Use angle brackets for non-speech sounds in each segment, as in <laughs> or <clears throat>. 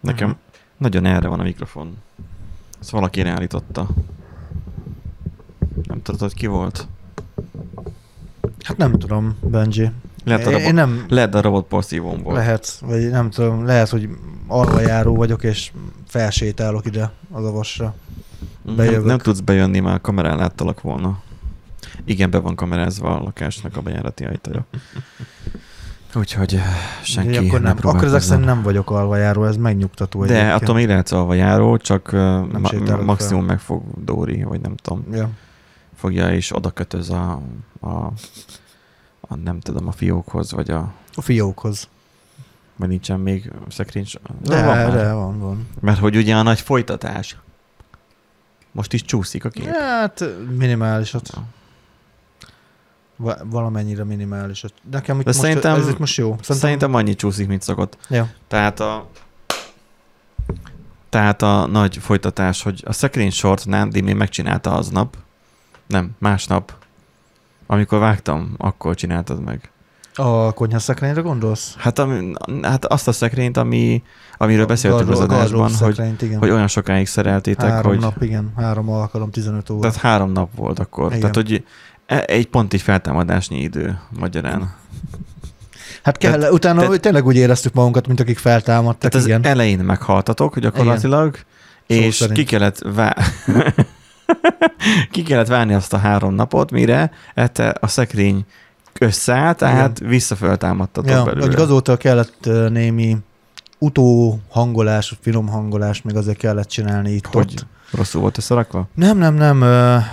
Nekem Mhm. nagyon erre van a mikrofon. Ezt valaki állította. Nem tudod, hogy ki volt? Hát nem tudom, Benji. Lehet a robot, nem, lehet a robot passzívon volt. lehet, vagy nem tudom, lehet, hogy alvajáró vagyok, és felsétálok ide az avasra. Nem, bejövök. nem tudsz bejönni, már kamerán láttalak volna. Igen, be van kamerázva a lakásnak a bejárati ajtaja. Úgyhogy eh, senki Úgyhogy akkor nem, akkor ezek szerint nem vagyok alvajáró, ez megnyugtató De egyébként. attól még lehetsz alvajáró, csak nem ma- maximum fel. meg fog Dóri, vagy nem tudom, Ja. fogja és oda kötöz a, a, a, nem tudom, a fiókhoz, vagy a, A fiókhoz. vagy nincsen még szekrény. De, van már. de van, van. Mert hogy ugye a nagy folytatás. Most is csúszik a kép. Hát minimálisat. Va- valamennyire minimálisat. Nekem itt De most, szerintem- ez itt most jó. Szerintem, Szerintem annyi csúszik, mint szokott. Ja. Tehát a tehát a nagy folytatás, hogy a szekrény sort Nándi még megcsinálta aznap. Nem, másnap. Amikor vágtam, akkor csináltad meg. A konyhaszekrényre gondolsz? Hát, ami, hát azt a szekrényt, ami, amiről beszéltünk az Gardrób- adásban, hogy, igen. hogy olyan sokáig szereltétek, három hogy nap, igen. Három alkalom, 15 óra. tehát három nap volt akkor. Igen. Tehát, hogy egy pont egy feltámadásnyi idő magyarán. hát kell, tehát- utána tehát- tényleg úgy éreztük magunkat, mint akik feltámadtak, Tehát az igen. elején meghaltatok gyakorlatilag, Szó és ki kellett, vá- <laughs> ki kellett várni azt a három napot, mire ette a szekrény összeállt, tehát visszaföltámadtatok Ja, belőle. hogy azóta kellett némi utóhangolás, finom hangolás, még azért kellett csinálni itt Hogy ott. Rosszul volt összerakva? Nem, nem, nem.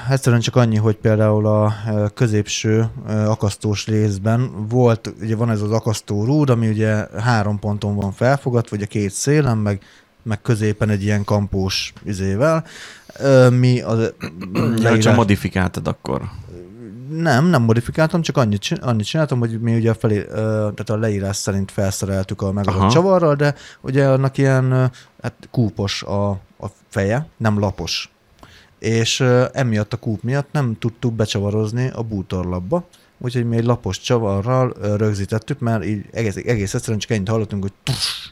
Egyszerűen csak annyi, hogy például a középső akasztós részben volt, ugye van ez az akasztó rúd, ami ugye három ponton van felfogatva, ugye két szélen, meg, meg középen egy ilyen kampós izével. Mi az Ja, csak modifikáltad akkor. nem, nem modifikáltam, csak annyit, annyit csináltam, hogy mi ugye felé, ö, tehát a leírás szerint felszereltük a megadott csavarral, de ugye annak ilyen hát kúpos a, a feje, nem lapos. És emiatt a kúp miatt nem tudtuk becsavarozni a bútorlapba, úgyhogy mi egy lapos csavarral rögzítettük, mert így egész, egész egyszerűen csak ennyit hallottunk, hogy tuss,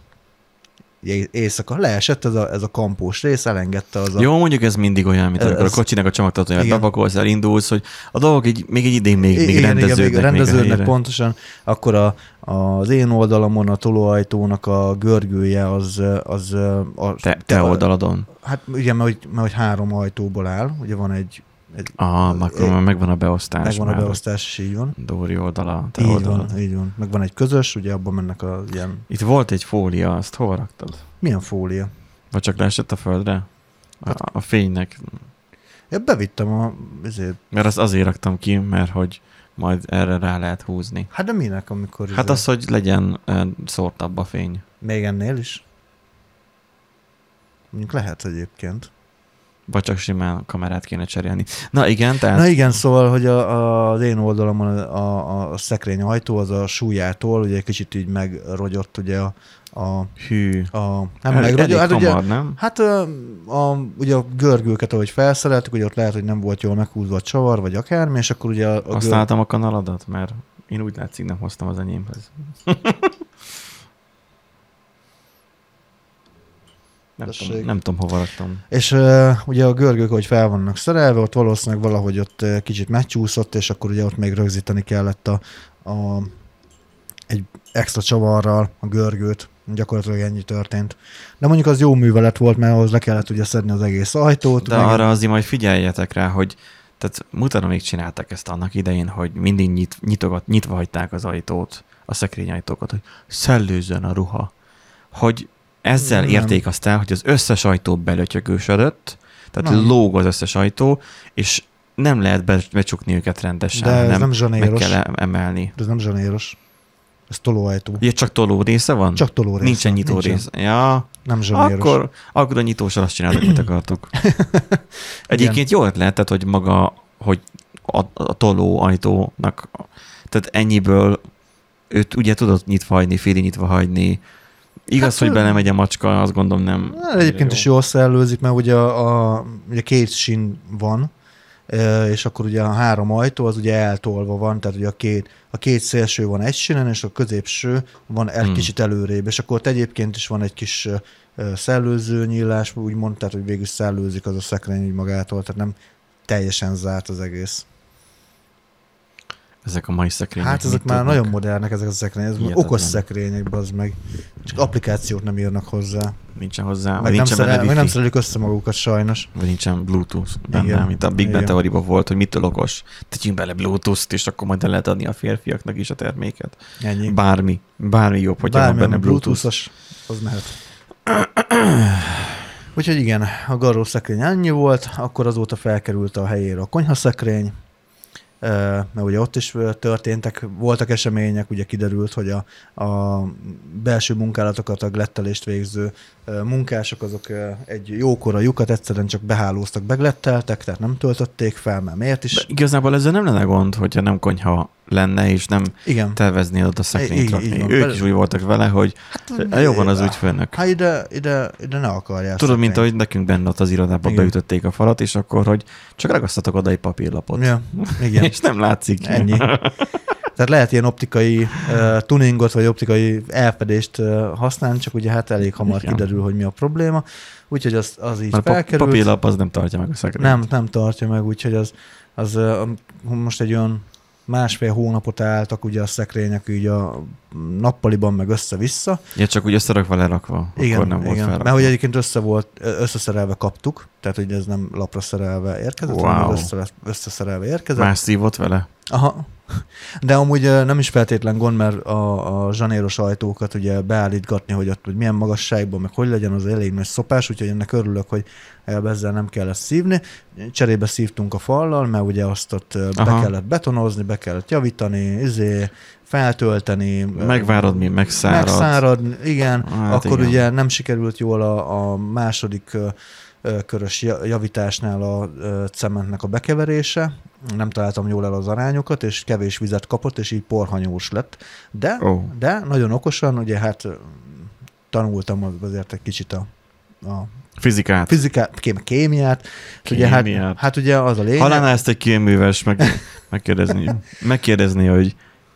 éjszaka leesett ez a, ez a kampós rész, elengedte az a... Jó, mondjuk ez mindig olyan, mint Ez- amikor a kocsinak a csomagtartóját bepakolsz, elindulsz, hogy a dolgok így, még egy idén még, még igen, rendeződnek. igen, még rendeződnek még pontosan, akkor a, az én oldalamon a tolóajtónak a görgője az, az a, Te, te oldaladon. Hát igen, mert, mert hogy három ajtóból áll, ugye van egy, egy akkor már megvan a beosztás. megvan a beosztás, és így van. Dóri oldala, te Így oldalad. van, így van. Meg van egy közös, ugye abban mennek a ilyen, Itt volt egy fólia, azt hova raktad? milyen fólia? Vagy csak leesett a földre? A, Hát- a fénynek. Én bevittem a, ezért, Mert azt azért raktam ki, mert hogy majd erre rá lehet húzni. hát de minek, amikor Hát izé- az, hogy legyen szórtabb a fény. még ennél is? Mondjuk lehet egyébként. Vagy csak simán kamerát kéne cserélni. Na igen, tehát... Na igen, szóval, hogy a, a, az én oldalamon a, a, a szekrény ajtó az a súlyától ugye egy kicsit így megrogyott ugye a, a, Hű. a nem El, megrogyott, elég hát ugye, hamar, nem? hát a, a, ugye a görgőket, ahogy felszereltük, ugye ott lehet, hogy nem volt jól meghúzva a csavar, vagy akármi, és akkor ugye a, a. Használtam a kanaladat, mert én úgy látszik nem hoztam az enyémhez. Nem, tudom, nem tudom, hova raktam. És uh, ugye a görgők, hogy fel vannak szerelve, ott valószínűleg valahogy ott uh, kicsit megcsúszott, és akkor ugye ott még rögzíteni kellett a, a egy extra csavarral a görgőt. Gyakorlatilag ennyi történt. De mondjuk az jó művelet volt, mert ahhoz le kellett ugye szedni az egész ajtót. De arra azért majd figyeljetek rá, hogy tehát mutatom, még csináltak ezt annak idején, hogy mindig nyit, nyitogat, nyitva hagyták az ajtót, a szekrényajtókat, hogy szellőzzön a ruha. Hogy ezzel Nem. érték el, hogy az összes ajtó belötyögősödött, tehát Nem. lóg az összes ajtó, és nem lehet be, becsukni őket rendesen, De ez nem nem meg zsanéros. kell e- emelni. De ez nem zsanéros. Ez tolóajtó. Ugye csak toló része van? Csak toló része. Nincsen nyitó Nincsen. rész. Ja, Nem zsanéros. akkor, akkor a nyitósal azt csináltak, amit akartuk. <laughs> Egyébként jó ötlet, tehát, hogy maga, hogy a, a toló ajtónak, tehát ennyiből őt ugye tudod nyitva hagyni, félig nyitva hagyni. Igaz, Hát, hogy belemegy a macska, azt gondolom nem. Egyébként is jól szellőzik, mert ugye a, a ugye két sin van, és akkor ugye a három ajtó az ugye eltolva van, tehát ugye a két, a két szélső van egy sinen, és a középső van egy Hmm. kicsit előrébb, és akkor ott egyébként is van egy kis szellőző nyílás, úgy mondtad, hogy végül szellőzik az a szekrény úgy magától, tehát nem teljesen zárt az egész. Ezek a mai szekrények. Hát ezek már tudnak? nagyon modernek ezek a szekrények, ez Hihetetlen. okos szekrények, az meg. Csak applikációt nem írnak hozzá. Nincsen hozzá, Meg nem, nincsen benne szerel, meg nem szerelik össze magukat sajnos. vagy nincsen bluetooth benne, Igen. mint a Big Bang teóriában volt, hogy mitől okos. Tegyünk bele bluetooth-t, és akkor majd el lehet adni a férfiaknak is a terméket. Ennyi. Bármi. Bármi jobb, Bármi, van benne bluetooth. Bluetooth-os, az mehet. Úgyhogy igen, a garró szekrény ennyi volt, akkor azóta felkerült a helyére a konyhaszekrény, mert ugye ott is történtek, voltak események, ugye kiderült, hogy a, a belső munkálatokat, a glettelést végző munkások, azok egy jókora lyukat egyszerűen csak behálóztak, begletteltek, tehát nem töltötték fel, mert miért De is. igazából ezzel nem lenne gond, hogyha nem konyha lenne, és nem Igen. terveznél oda Így- szekrényt így rakni. van. Ők is úgy voltak vele, hogy hát, jó van az ügyfőnök. Hát ide, ide, ide ne akarják. Tudod, mint ahogy nekünk benne ott az irodában Igen. beütötték a falat, és akkor, hogy csak ragasztatok oda egy papírlapot. Ja, igen. <laughs> És nem látszik. Ennyi. Tehát lehet ilyen optikai uh, tuningot, vagy optikai elfedést uh, használni, csak ugye hát elég hamar Igen. kiderül, hogy mi a probléma. Úgyhogy az, az így Mert a pa- felkerült. papírlap az nem tartja meg a szekrényt. nem, nem tartja meg, úgyhogy az, az uh, most egy olyan másfél hónapot álltak ugye a szekrények így a nappaliban meg össze-vissza. Ja, csak úgy összerakva lerakva. Igen, akkor nem volt igen. felrakva. mert hogy egyébként össze volt, összeszerelve kaptuk, tehát hogy ez nem lapra szerelve érkezett, Wow. hanem össze, összeszerelve érkezett. Más szívott vele? Aha. De amúgy nem is feltétlen gond, mert a, a zsanéros ajtókat ugye beállítgatni, hogy ott hogy milyen magasságban, meg hogy legyen, az elég nagy szopás, úgyhogy ennek örülök, hogy ezzel nem kellett szívni. Cserébe szívtunk a fallal, mert ugye azt ott be Aha. kellett betonozni, be kellett javítani, izé, feltölteni. Megvárod, mi megszárad. Megszárad, igen. Hát akkor igen. ugye nem sikerült jól a, a második körös ja- javításnál a cementnek a bekeverése. Nem találtam jól el az arányokat, és kevés vizet kapott, és így porhanyós lett. De, Ó. de nagyon okosan, ugye hát tanultam azért egy kicsit a, a Fizikát. fizikát, kém, kémiát. Ugye hát, Kémiát. hát ugye az a lényeg. Hallánál ezt egy kéműves meg, megkérdezni, megkérdezni, hogy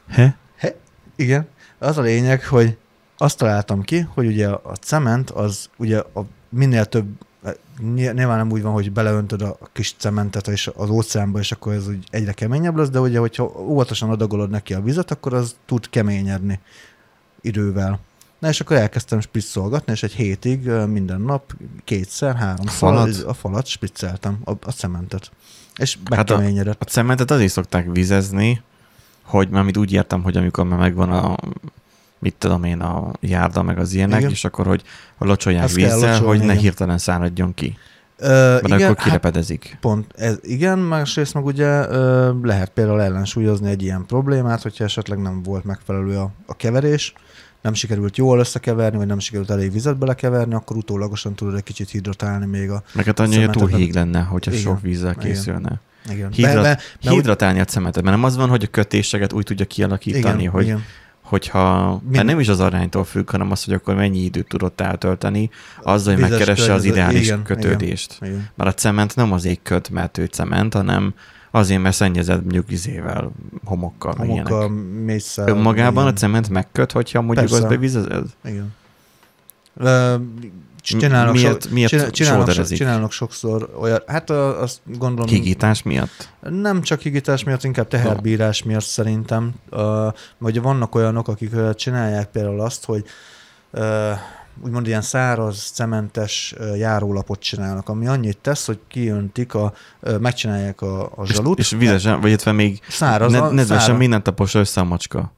he? Igen. Az a lényeg, hogy azt találtam ki, hogy ugye a cement az ugye a minél több, nyilván nem úgy van, hogy beleöntöd a kis cementet és az óceánba, és akkor ez úgy egyre keményebb lesz, de ugye, hogyha óvatosan adagolod neki a vizet, akkor az tud keményedni idővel. Na és akkor elkezdtem spritzolgatni, és egy hétig minden nap kétszer, háromszor falat? a falat spricceltem, a, a cementet. És Hát a- megkeményedett. A cementet azért szokták vizezni, hogy már úgy értem, hogy amikor már megvan a mit tudom én, a járda, meg az ilyenek, Igen. és akkor, hogy locsolják kell vízzel, locsolni, hogy ne igen. hirtelen száradjon ki. Ö, Mert igen, akkor hát kirepedezik. Pont, ez, igen, másrészt meg ugye ö, lehet például ellensúlyozni egy ilyen problémát, hogyha esetleg nem volt megfelelő a, a keverés, nem sikerült jól összekeverni, vagy nem sikerült elég vizet belekeverni, akkor utólagosan tudod egy kicsit hidratálni még a... Meg hát annyi, hogy túl híg lenne, hogyha Igen. sok vízzel Igen. készülne. Igen. Hidrat, Be- be- be- hidratálni a cementet, mert nem az van, hogy a kötéseket úgy tudja kialakítani, igen, hogy igen. Hogyha Mind- mert nem is az aránytól függ, hanem az, hogy akkor mennyi időt tudott eltölteni, azzal, hogy megkeresse az ideális igen, kötődést. igen. Mert a cement nem azért köt, mert ő cement, hanem azért, mert szennyezett mondjuk izével, homokkal, Homokkal, mészsel. Önmagában a igen. cement megköt, hogyha mondjuk Persze. azt bevizezed? Igen. Ö, Csinálnak, miért- so, miért csinál- csinálnak, csinálnak sokszor olyan, hát azt gondolom... Higítás miatt? Nem csak higítás miatt, inkább teherbírás miatt szerintem. Uh, ugye vannak olyanok, akik csinálják például azt, hogy uh, úgymond ilyen száraz, cementes uh, járólapot csinálnak, ami annyit tesz, hogy kiöntik, a, uh, megcsinálják a, a zsalut. És, és vizesen, vagy illetve még Száraz, ne, nedvesen száraz. mindent tapos össze a macska.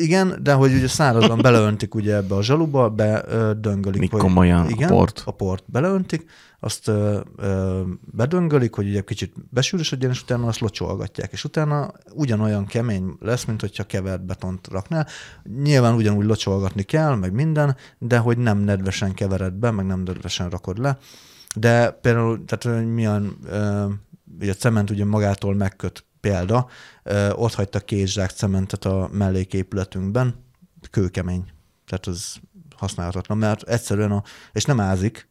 Igen, de hogy ugye szárazon <laughs> beleöntik ugye ebbe a zsaluba, be ö, döngölik. Még hogy, komolyan a igen, port. a port beleöntik, azt ö, ö, bedöngölik, hogy ugye kicsit besűrösödjen, és utána azt locsolgatják, és utána ugyanolyan kemény lesz, mint hogyha kevert betont raknál. Nyilván ugyanúgy locsolgatni kell, meg minden, de hogy nem nedvesen kevered be, meg nem nedvesen rakod le. De például, tehát milyen, ö, ugye a cement ugye magától megköt példa, ott hagytak két zsák cementet a melléképületünkben, kőkemény. Tehát az használhatatlan, mert egyszerűen a, és nem ázik,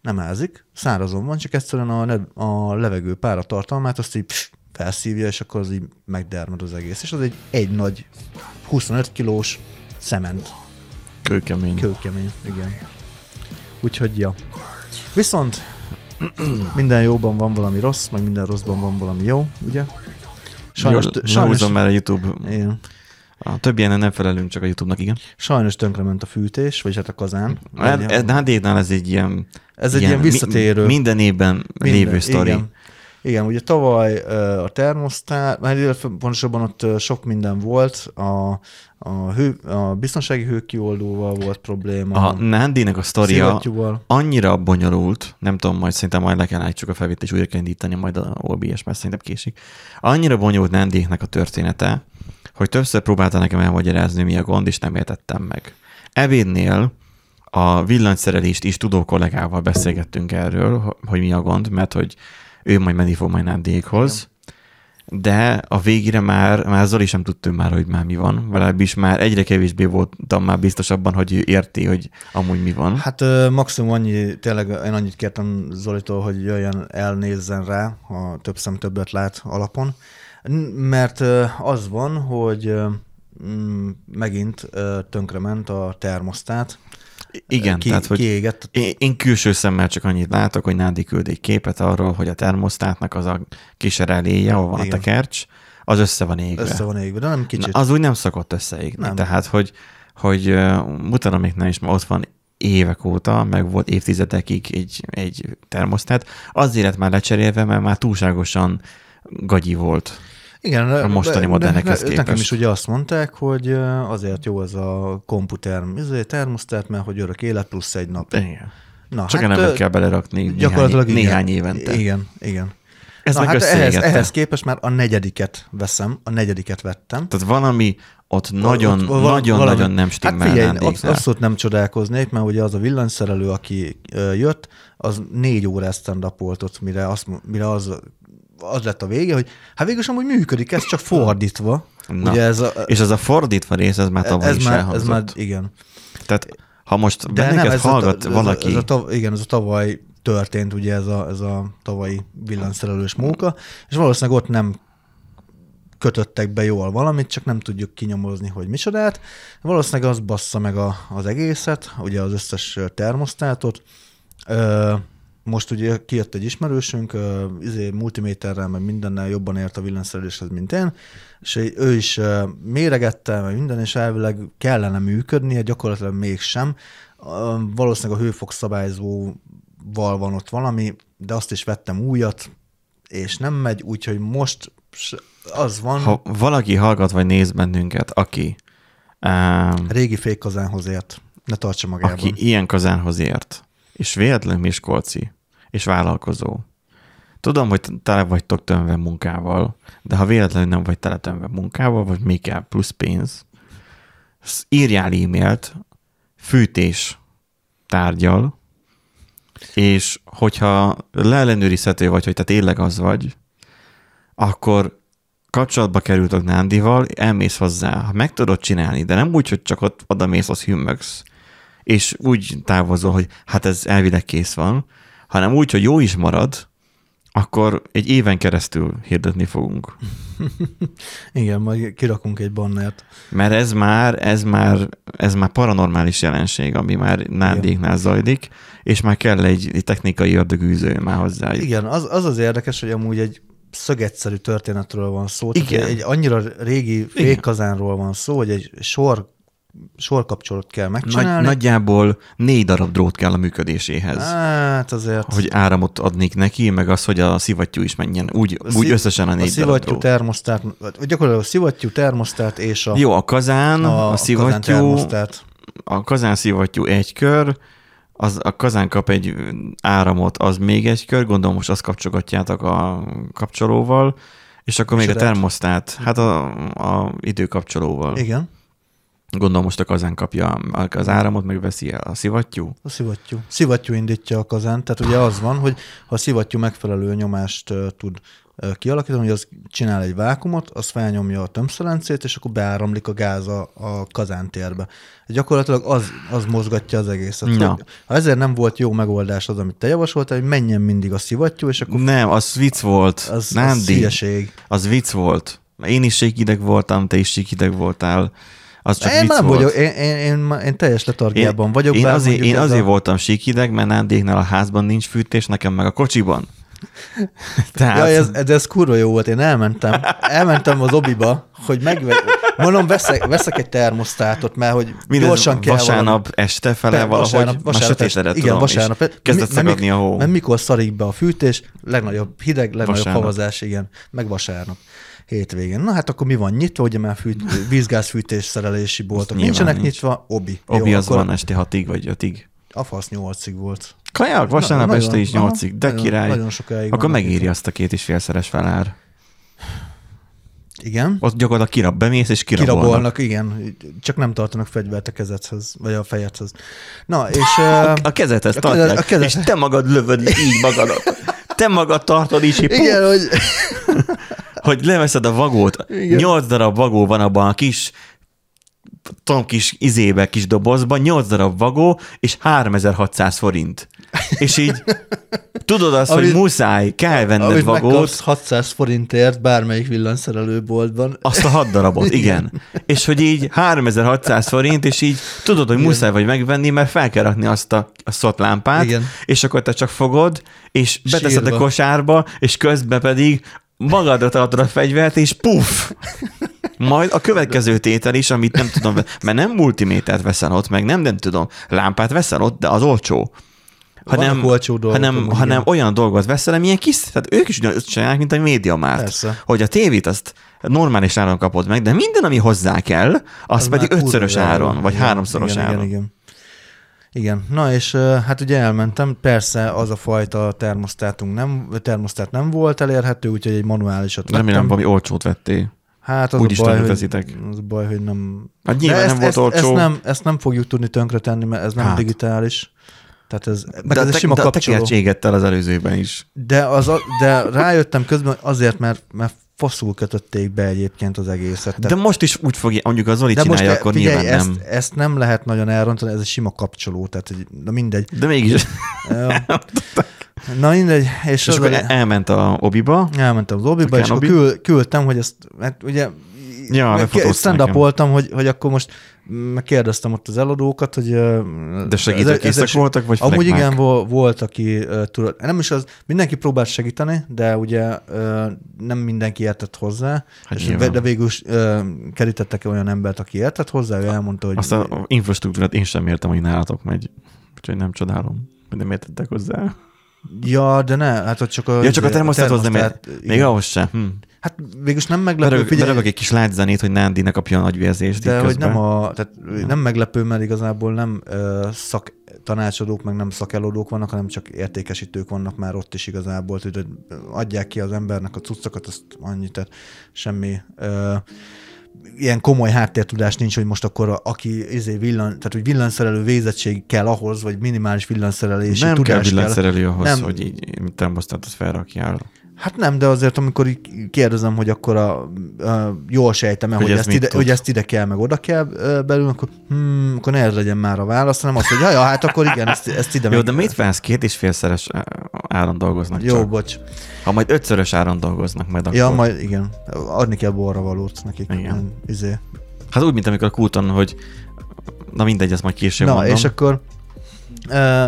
nem ázik, szárazon van, csak egyszerűen a, a levegő páratartalmát azt így pff, felszívja, és akkor az így megdermed az egész. És az egy, egy nagy 25 kilós cement, Kőkemény. kőkemény, igen. Úgyhogy, ja. Viszont <clears throat> minden jóban van valami rossz, meg minden rosszban van valami jó, ugye? Sajnos, Jó, sajnos, már a YouTube. Igen. A többi ilyen nem felelünk, csak a YouTube-nak, igen. Sajnos tönkrement a fűtés, vagy hát a kazán. Hát, ez, hát ez egy ilyen... Ez egy ilyen, ilyen visszatérő. Minden évben minden, lévő sztori. Igen. Igen, ugye tavaly a termosztát, mert pontosabban ott sok minden volt, a, a, hő, a biztonsági hőkioldóval volt probléma. A Nandinek a sztoria annyira bonyolult, nem tudom, majd szerintem majd le kell állítsuk a felvételt, és újra kell indítani majd a OBS, mert szerintem késik. Annyira bonyolult Nandiknek a története, hogy többször próbálta nekem elmagyarázni, mi a gond, és nem értettem meg. Ebédnél a villanyszerelést is tudó kollégával beszélgettünk erről, hogy mi a gond, mert hogy ő majd menni fog majd Nádékhoz, de a végére már, már Zoli sem tudtam már, hogy már mi van, is már egyre kevésbé voltam már biztosabban, hogy ő érti, hogy amúgy mi van. Hát maximum annyi, tényleg én annyit kértem Zolitól, hogy jöjjön elnézzen rá, ha több szem többet lát alapon, mert az van, hogy megint tönkrement a termosztát, igen, ki, tehát hogy kiégett. Én, én külső szemmel csak annyit látok, hogy Nádi küld egy képet arról, hogy a termosztátnak az a kis ereléje, ahol van Igen. a tekercs, az össze van égve. Össze van égve, de nem kicsit. Na, az úgy nem szokott összeégni. Nem. Tehát, hogy, hogy mutatom még nem is, mert ott van évek óta, meg volt évtizedekig egy, egy termosztát, azért lett már lecserélve, mert már túlságosan gagyi volt. Igen, a mostani modellekhez képest. Nekem is ugye azt mondták, hogy azért jó az a komputer izé, termosztát, mert hogy örök élet plusz egy nap. Igen. Na, Csak hát, nem kell belerakni gyakorlatilag néhány, igen, néhány évente. Igen, igen. Ez Na, hát ehhez, ehhez képest már a negyediket veszem, a negyediket vettem. Tehát valami ott nagyon, ott, nagyon, valami, nagyon nem stimmel hát figyelj, ott abszolút nem csodálkoznék, mert ugye az a villanyszerelő, aki jött, az négy órás stand volt ott, mire, azt, mire az az lett a vége, hogy hát végül sem úgy működik, ez csak fordítva. Na, Ugye ez a, és ez a fordítva rész, ez már tavaly ez is már, Ez már, igen. Tehát ha most De nem, ez hallgat a, valaki... Ez a, ez a tav, igen, ez a tavaly történt, ugye ez a, ez a tavalyi villanyszerelős móka, és valószínűleg ott nem kötöttek be jól valamit, csak nem tudjuk kinyomozni, hogy micsodát. Valószínűleg az bassza meg a, az egészet, ugye az összes termosztátot. Ö, most ugye kijött egy ismerősünk, uh, izé, multiméterrel, meg mindennel jobban ért a villanyszereléshez, mint én, és ő is uh, méregette, meg minden, és elvileg kellene működnie, gyakorlatilag mégsem. Uh, valószínűleg a hőfok szabályzóval van ott valami, de azt is vettem újat, és nem megy, úgyhogy most az van. Ha valaki hallgat vagy néz bennünket, aki um, régi fékkazánhoz ért, ne tartsa magában. Aki ilyen kazánhoz ért, és véletlen Miskolci, és vállalkozó. Tudom, hogy tele vagytok tömve munkával, de ha véletlenül nem vagy tele tömve munkával, vagy még kell plusz pénz, írjál e-mailt, fűtés tárgyal, és hogyha leellenőrizhető vagy, hogy te tényleg az vagy, akkor kapcsolatba kerültök Nándival, elmész hozzá, ha meg tudod csinálni, de nem úgy, hogy csak ott oda mész, az hümmögsz, és úgy távozol, hogy hát ez elvileg kész van, hanem úgy, hogy jó is marad, akkor egy éven keresztül hirdetni fogunk. <laughs> Igen, majd kirakunk egy bannert. Mert ez már, ez már, ez már paranormális jelenség, ami már nádéknál zajlik, és már kell egy, egy technikai ördögűző már hozzá. Igen, az, az az érdekes, hogy amúgy egy szögetszerű történetről van szó. Igen. egy annyira régi fékkazánról van szó, hogy egy sor sorkapcsolót kell megcsinálni. Nagy, nagyjából négy darab drót kell a működéséhez. Hát azért. Hogy áramot adnék neki, meg az, hogy a szivattyú is menjen. Úgy, a úgy összesen a négy a szivattyú darab termosztát, gyakorlatilag a szivattyú termosztát és a... Jó, a kazán, a, a szivattyú, a kazán szivattyú egy kör, az, a kazán kap egy áramot, az még egy kör, gondolom most azt kapcsolgatjátok a kapcsolóval, és akkor még a termosztát, hát a, a időkapcsolóval. Igen. Gondolom most a kazán kapja az áramot, meg veszi a szivattyú? A szivattyú. Szivattyú indítja a kazán, tehát ugye az van, hogy ha a szivattyú megfelelő nyomást tud kialakítani, hogy az csinál egy vákumot, az felnyomja a tömszelencét, és akkor beáramlik a gáz a, a kazántérbe. Gyakorlatilag az, az mozgatja az egészet. Ja. Ha ezért nem volt jó megoldás az, amit te javasoltál, hogy menjen mindig a szivattyú, és akkor... Nem, az vicc volt. Az, az Az vicc volt. Én is hideg voltam, te is hideg voltál az csak Én vicc nem volt. vagyok, én, én, én, én teljes letargiában vagyok. Én bár azért, én azért a... voltam síkideg, mert Nándéknál a házban nincs fűtés, nekem meg a kocsiban. <laughs> Tehát, Ja, ez, de ez kurva jó volt, én elmentem, elmentem az obiba, hogy megve... Mondom, veszek, veszek egy termosztátot, mert hogy mindez gyorsan kell vasárnap valami. este fele valahogy vasárnap- vasárnap este- tudom, igen, vasárnap. és kezdett szagadni a hó. Mert mikor szarik be a fűtés, legnagyobb hideg, legnagyobb Vasárnap. havazás, igen, meg vasárnap hétvégén. Na hát akkor mi van nyitva, ugye már fűt, vízgázfűtés szerelési boltok nyilván nincsenek nincs. nyitva, obi. Obi Jó, az akkor van este hatig vagy ötig. A fasz nyolcig volt. Kajak, vasárnap Na, este nagyon- is nyolcig, de nagyon- király. Nagyon sokáig Akkor megéri nyitva. azt a két és félszeres felár. Igen. Ott gyakorlatilag kirab, bemész és kirabolnak. Kirabolnak, igen. Csak nem tartanak fegyvert a kezedhez, vagy a fejedhez. Na, és... Uh, A kezedhez A tartják, kezed- a kezed- és te magad lövöd így magadat. Te magad tartod hogy, igen, <laughs> hogy... hogy leveszed a vagót. Nyolc darab vagó van abban a kis tudom, kis izébe, kis dobozban, 8 darab vagó, és 3600 forint. És így tudod azt, Amit- hogy muszáj, kell venned Amit vagót, megkapsz 600 forintért bármelyik villanyszerelőboltban. azt a hat darabot, igen. És hogy így 3600 forint, és így tudod, hogy Igen. muszáj vagy megvenni, mert fel kell rakni azt a, a szott lámpát, Igen. és akkor te csak fogod, és beteszed a Sírva. kosárba, és közben pedig magadra tartod a fegyvert, és puff! Majd a következő tétel is, amit nem tudom, mert nem multimétert veszel ott, meg nem, nem tudom, lámpát veszel ott, de az olcsó. Hanem, olcsó dolgok, hanem, amúgy, hanem olyan dolgot veszel, amilyen kis, tehát ők is ugyanazt csinálják, mint a médiamárt. Persze. Hogy a tévét azt normális áron kapod meg, de minden, ami hozzá kell, az, az pedig már ötszörös áron, jó. vagy Igen, háromszoros igen, áron. Igen, igen. Igen, na és hát ugye elmentem, persze az a fajta termosztátunk nem, termosztát nem volt elérhető, úgyhogy egy manuálisat Remélem vettem. valami olcsót vettél. Hát az Úgyis a baj, hogy, az a baj, hogy nem... Hát nyilván De nem volt ezt, olcsó. Ezt nem, ezt nem fogjuk tudni tönkretenni, mert ez nem Hát. digitális. Tehát ez, meg de ez te, sima de kapcsoló. égettel az előzőben is. De, az a, de rájöttem közben hogy azért, mert, mert faszul kötötték be egyébként az egészet. De most is úgy fogja, mondjuk a Zoli de most csinálja, akkor figyelj, nyilván ezt, nem. ezt nem lehet nagyon elrontani, ez egy sima kapcsoló, tehát na mindegy. De mégis. <laughs> Na mindegy, és, És az akkor a- el- elment a obiba, elmentem az obiba, és akkor Kenobi? kül, küldtem, hogy ezt, hát ugye Ja, lefotózta stand nekem. voltam, hogy, hogy akkor most megkérdeztem ott az eladókat, hogy... de segítők ez- ez- készek voltak, vagy Amúgy flekmák? igen, vo- volt, aki tudod, nem is az, mindenki próbált segíteni, de ugye nem mindenki értett hozzá, Hát és nyilván. de végül is kerítettek olyan embert, aki értett hozzá, ő elmondta, hogy Azt a infrastruktúrát én sem értem, hogy nálatok megy. Úgyhogy nem csodálom, hogy nem értettek hozzá. ja, de ne, hát ott csak a... Ja, csak a termosztáthoz nem termosztát- ért. igen. Még ahhoz sem. Hm. Hát végül is nem meglepő, Berög, figyelj, berögök egy kis lágyzenét, hogy Nándi ne kapja a nagyvérzést de hogy nem, a, tehát nem meglepő, mert igazából nem uh, szak tanácsadók, meg nem szakelődők vannak, hanem csak értékesítők vannak már ott is igazából, hogy adják ki az embernek a cuccokat, azt annyit, tehát semmi uh, ilyen komoly háttértudás nincs, hogy most akkor aki izé villan, tehát hogy villanszerelő végzettség kell ahhoz, vagy minimális villanszerelési nem kell tudás villanyszerelő ahhoz, Nem. hogy így termosztátot felrakjál. Hát nem, de azért, amikor kérdezem, hogy akkor a, a jól sejtem hogy, Hogy ez ezt ide, tud? hogy ezt ide kell, meg oda kell belül, akkor, hmm, akkor ne ez legyen már a válasz, hanem az, hogy ja, ja hát akkor igen, ezt, ezt ide Jó, meg... de mit vesz? Két és félszeres áron dolgoznak Jó, csak. bocs. Ha majd ötszörös áron dolgoznak majd akkor. Ja, majd igen. Adni kell borra valót nekik. Igen. Izé. Hát úgy, mint amikor a kúton, hogy na mindegy, ezt majd később Na, mondom. és akkor uh,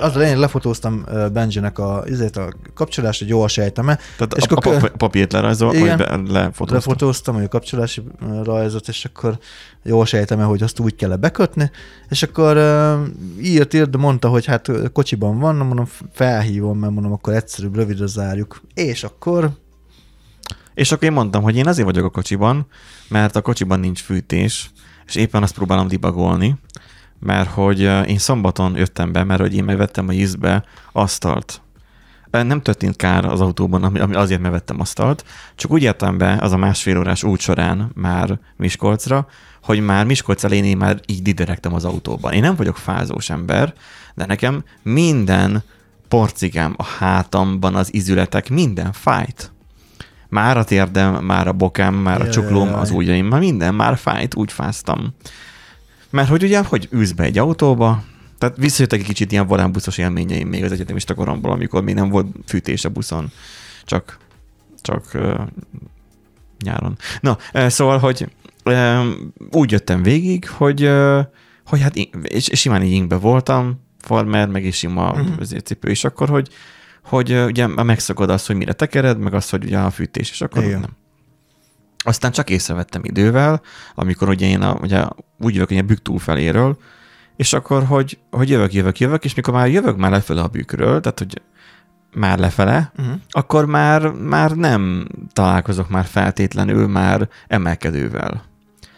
az a lényeg, lefotóztam Benjinek a, izét, a kapcsolást, hogy jól sejtem-e. Tehát és a, a, akkor- pap- papírt lerajzol, vagy Igen. be, lefotóztam. Lefotóztam, a kapcsolási rajzot, és akkor jól sejtem hogy azt úgy kell bekötni, és akkor írt, írt, de mondta, hogy hát kocsiban van, mondom, felhívom, mert mondom, akkor egyszerűbb, rövidre zárjuk. És akkor És akkor én mondtam, hogy én azért vagyok a kocsiban, mert a kocsiban nincs fűtés, és éppen azt próbálom dibagolni, mert hogy eh, én szombaton jöttem be, mert hogy én megvettem a ízbe asztalt. Nem történt kár az autóban, ami, ami azért mert vettem asztalt, csak úgy jöttem be az a másfél órás út során már Miskolcra, hogy már Miskolc elén én már így diderektem az autóban. Én nem vagyok fázós ember, de nekem minden porcikám a hátamban, az izületek, minden fájt. Már a térdem, már a bokám, már a csuklóm, az ujjaim, már minden, már fájt, úgy fáztam. Mert hogy ugye, hogy ülsz be egy autóba, tehát visszajöttek egy kicsit ilyen volánbuszos élményeim még az egyetemista koromból, amikor még nem volt fűtés a buszon, csak, csak uh, nyáron. Na, uh, szóval, hogy úgy jöttem végig, hogy, hogy hát és simán így ingbe voltam, farmer, meg is sima uh-huh. cipő is akkor, hogy, hogy ugye megszakod azt, hogy mire tekered, meg azt, hogy ugye a fűtés, és akkor Igen. nem. Aztán csak észrevettem idővel, amikor ugye én a, ugye úgy jövök, hogy a bükk túlfeléről, és akkor, hogy, hogy jövök, jövök, jövök, és mikor már jövök már lefele a bükről, tehát hogy már lefele, uh-huh. akkor már, már nem találkozok már feltétlenül már emelkedővel.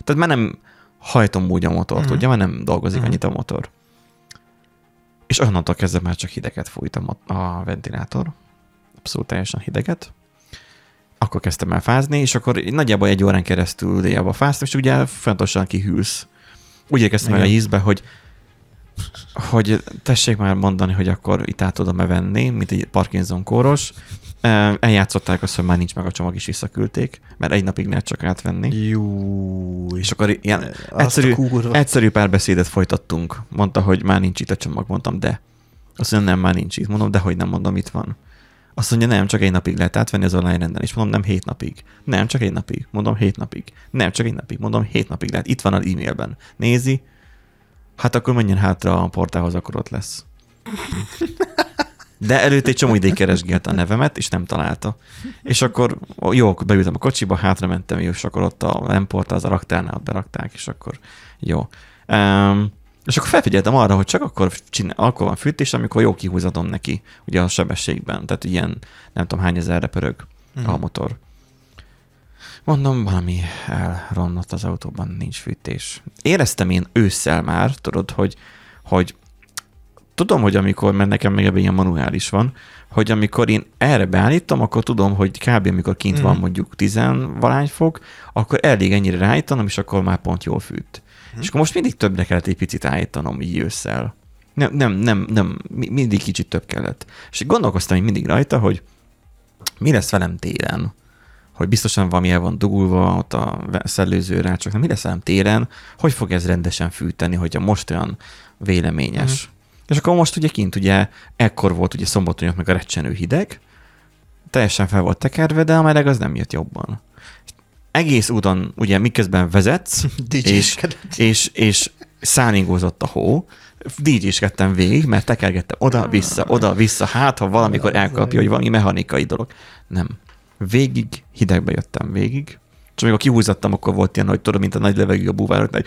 Tehát már nem hajtom úgy a motort, uh-huh. ugye, már nem dolgozik uh-huh. annyit a motor. És onnantól kezdve már csak hideget fújt a, a ventilátor. Abszolút teljesen hideget. Akkor kezdtem el fázni, és akkor nagyjából egy órán keresztül déjába fáztam, és ugye fontosan kihűlsz. Úgy érkeztem el a ízbe, hogy hogy tessék már mondani, hogy akkor itt át tudom-e venni, mint egy Parkinson kóros. Eljátszották azt, hogy már nincs meg a csomag, is visszaküldték, mert egy napig lehet csak átvenni. Jó. És akkor ilyen egyszerű, egyszerű párbeszédet folytattunk. Mondta, hogy már nincs itt a csomag, mondtam, de. Azt mondja, nem, már nincs itt. Mondom, de hogy nem mondom, itt van. Azt mondja, nem, csak egy napig lehet átvenni az online rendelést. Mondom, nem hét napig. Nem, csak egy napig. Mondom, hét napig. Nem, csak egy napig. Mondom, hét napig lehet. Itt van az e-mailben. Nézi, Hát akkor menjen hátra a portához, akkor ott lesz. De előtt egy csomó ideig keresgélte a nevemet, és nem találta. És akkor jó, akkor beültem a kocsiba, hátra mentem, és akkor ott a lemporta, az a raktárnál ott berakták, és akkor jó. Um, és akkor felfigyeltem arra, hogy csak akkor, csinál, akkor van fűtés, amikor jó kihúzatom neki, ugye a sebességben. Tehát ilyen, nem tudom hány ezerre pörög mm. a motor. Mondom, valami elromlott az autóban, nincs fűtés. Éreztem én ősszel már, tudod, hogy, hogy tudom, hogy amikor, mert nekem még ebben ilyen manuális van, hogy amikor én erre beállítom, akkor tudom, hogy kb. amikor kint mm. van mondjuk tizenvalány fok, akkor elég ennyire ráállítanom, és akkor már pont jól fűt. Mm. És akkor most mindig többre kellett egy picit állítanom így ősszel. Nem, nem, nem, nem, mindig kicsit több kellett. És gondolkoztam én mindig rajta, hogy mi lesz velem télen hogy biztosan valami el van dugulva ott a szellőzőre, csak nem mi lesz téren, hogy fog ez rendesen fűteni, hogyha most olyan véleményes. Uh-huh. És akkor most ugye kint ugye ekkor volt ugye szombaton meg a recsenő hideg, teljesen fel volt tekerve, de a meleg az nem jött jobban. Egész úton ugye miközben vezetsz, <laughs> és, és, és száningózott a hó, DJ-skedtem végig, mert tekergettem oda-vissza, oda-vissza, hát ha valamikor elkapja, hogy valami mechanikai dolog. Nem. Végig hidegbe jöttem végig, és amikor kihúzattam, akkor volt ilyen, hogy tudom, mint a nagy levegő a búvárok, hogy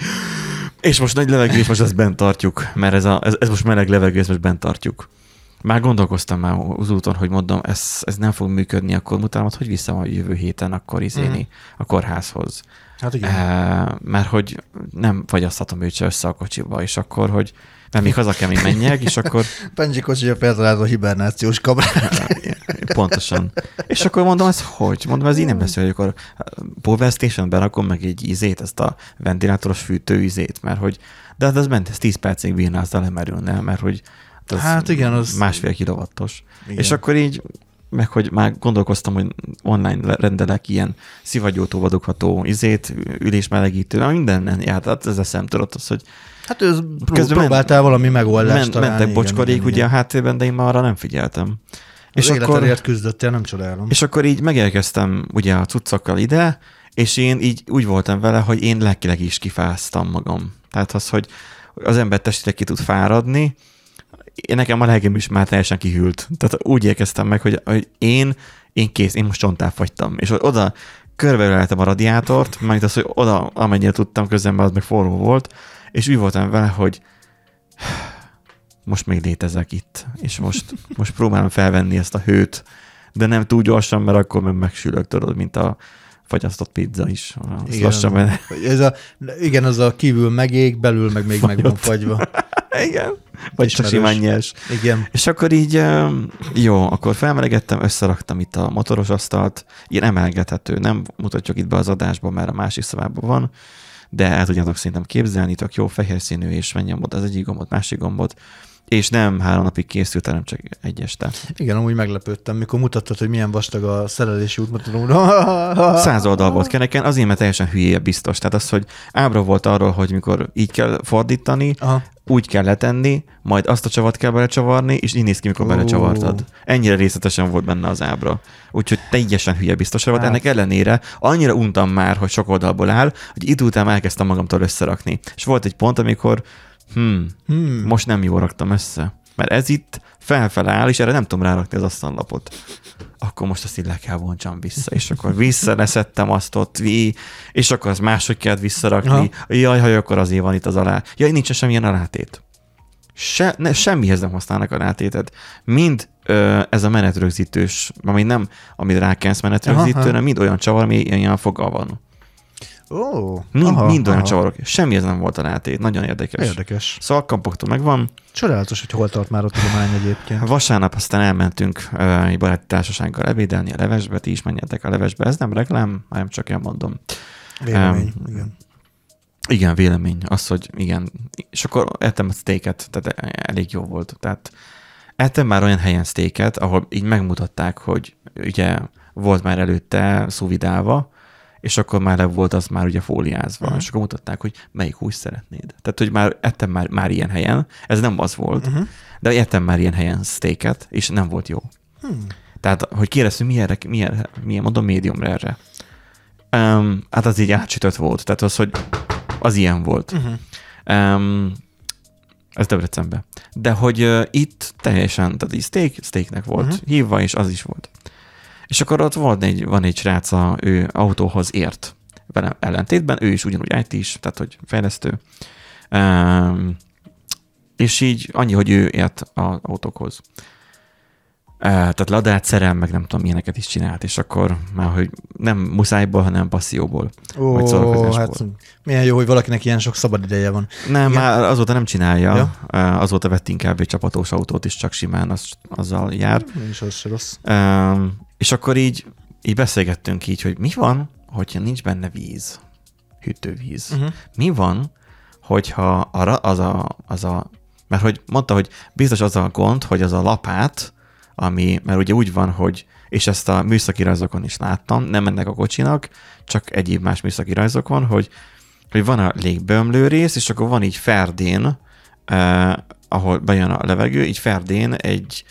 és most nagy levegő, és most ezt bent tartjuk, mert ez, a, ez, ez most meleg levegő, ezt most bent tartjuk. Már gondolkoztam már az úton, hogy mondom, ez, ez nem fog működni, akkor mutálom, hogy vissza a jövő héten akkor izéni mm. a kórházhoz. Hát igen. E, mert hogy nem fagyaszthatom őt se össze a kocsiba, és akkor, hogy mert még haza kell még menjek, és akkor... <laughs> Benji kocsija feltalálta a hibernációs kamerát. <laughs> Pontosan. És akkor mondom, ez hogy? Mondom, ez így nem lesz, hogy akkor Power Station berakom meg egy ízét, ezt a ventilátoros fűtő ízét, mert hogy, de hát az ment, ez 10 percig bírná, azt lemerülne, mert hogy az hát igen, az... másfél kilowattos. Igen. És akkor így meg hogy már gondolkoztam, hogy online rendelek ilyen szivagyótó vadogható izét, ülésmelegítő, minden járt, hát ez eszem tudott az, hogy Hát ő Közben próbáltál valami megoldást ment, találni. Mentek bocskarék ugye a háttérben, de én már arra nem figyeltem. Az és akkor, küzdöttél, nem csodálom. És akkor így megérkeztem ugye a cuccokkal ide, és én így úgy voltam vele, hogy én lelkileg is kifáztam magam. Tehát az, hogy az ember testére ki tud fáradni, én nekem a lelkem is már teljesen kihűlt. Tehát úgy érkeztem meg, hogy, hogy én, én kész, én most csontá fagytam. És oda körbeöleltem a radiátort, mert az, hogy oda, amennyire tudtam, közben az meg forró volt, és úgy voltam vele, hogy most még létezek itt, és most, most próbálom felvenni ezt a hőt, de nem túl gyorsan, mert akkor meg megsülök, tudod, mint a fagyasztott pizza is. igen, lassan, mert... ez a, igen, az a kívül megég, belül meg még Fagyott. meg van fagyva. <laughs> igen. Vagy csak simán nyers. Igen. És akkor így, jó, akkor felmelegettem, összeraktam itt a motoros asztalt, ilyen emelgethető, nem mutatjuk itt be az adásba, mert a másik szobában van, de el tudjátok szerintem képzelni, tök jó fehér színű, és menjen oda az egyik gombot, másik gombot, és nem három napig készült, hanem csak egy este. Igen, amúgy meglepődtem, mikor mutattad, hogy milyen vastag a szerelési útmutató. <laughs> Száz oldal volt keneken, azért, mert teljesen hülye biztos. Tehát az, hogy ábra volt arról, hogy mikor így kell fordítani, Aha. úgy kell letenni, majd azt a csavat kell belecsavarni, és így néz ki, mikor Ó. belecsavartad. Ennyire részletesen volt benne az ábra. Úgyhogy teljesen hülye biztos volt. Hát. Ennek ellenére annyira untam már, hogy sok oldalból áll, hogy idő után elkezdtem magamtól összerakni. És volt egy pont, amikor hmm, Hmm. most nem jól raktam össze. Mert ez itt felfele áll, és erre nem tudom rárakni az asztallapot. Akkor most azt így le kell vontsam vissza, és akkor visszaleszettem azt ott, vi, és akkor az máshogy kellett visszarakni. Aha. Jaj, ha akkor azért van itt az alá. Jaj, nincs semmilyen alátét. Se, ne, semmihez nem használnak alátétet. Mind ö, ez a menetrögzítős, ami nem, amit rákensz menetrögzítő, Aha, aha. hanem mind olyan csavar, ami ilyen fogal van. Ó, Mind, aha, mind olyan aha. csavarok. Semmihez nem volt alátét. Nagyon érdekes. Érdekes. Szóval kampoktul megvan. Csodálatos, hogy hol tart már a tudomány egyébként. Vasárnap aztán elmentünk ö, egy baráti társasággal ebédelni a levesbe, ti is menjetek a levesbe. Ez nem reklám, hanem csak elmondom. Vélemény, Em, igen. Igen, vélemény. Az, hogy igen. És akkor ettem a steaket, tehát elég jó volt. Tehát ettem már olyan helyen steaket, ahol így megmutatták, hogy ugye volt már előtte szuvidálva, és akkor már le volt az már ugye fóliázva, Mhm. és akkor mutatták, hogy melyik hús szeretnéd. Tehát, hogy már ettem már, már ilyen helyen, ez nem az volt, Uh-huh. de ettem már ilyen helyen steaket, és nem volt jó. Hmm. Tehát, hogy kérdeztünk, milyen, milyen, milyen mondom, médium erre. Um, hát az így átsütött volt. Tehát az, hogy az ilyen volt. Uh-huh. Um, ez Debrecenben. De hogy uh, itt teljesen, tehát így steak, steaknek volt uh-huh. hívva, és az is volt. És akkor ott volt egy, van egy srác, a, ő autóhoz ért velem ellentétben, ő is ugyanúgy IT is, tehát hogy fejlesztő. Um, és így annyi, hogy ő ért az autókhoz. Uh, tehát ladát szerel, meg nem tudom, milyeneket is csinált, és akkor már, hogy nem muszájból, hanem passzióból. Vagy Ó, szórakozásból. hát milyen jó, hogy valakinek ilyen sok szabad ideje van. Nem, Igen. már azóta nem csinálja. Ja. Ja. Azóta vett inkább egy csapatós autót, és csak simán az, azzal jár. Én is az se rossz. Um, és akkor így, így beszélgettünk így, hogy mi van, hogyha nincs benne víz, hűtővíz. Uh-huh. Mi van, hogyha arra az a, az a, mert hogy mondta, hogy biztos az a gond, hogy az a lapát, ami, mert ugye úgy van, hogy, és ezt a műszaki rajzokon is láttam, nem ennek a kocsinak, csak egyéb más műszaki rajzokon, hogy, hogy van a légbömlő rész, és akkor van így ferdén, eh, ahol bejön a levegő, így ferdén egy,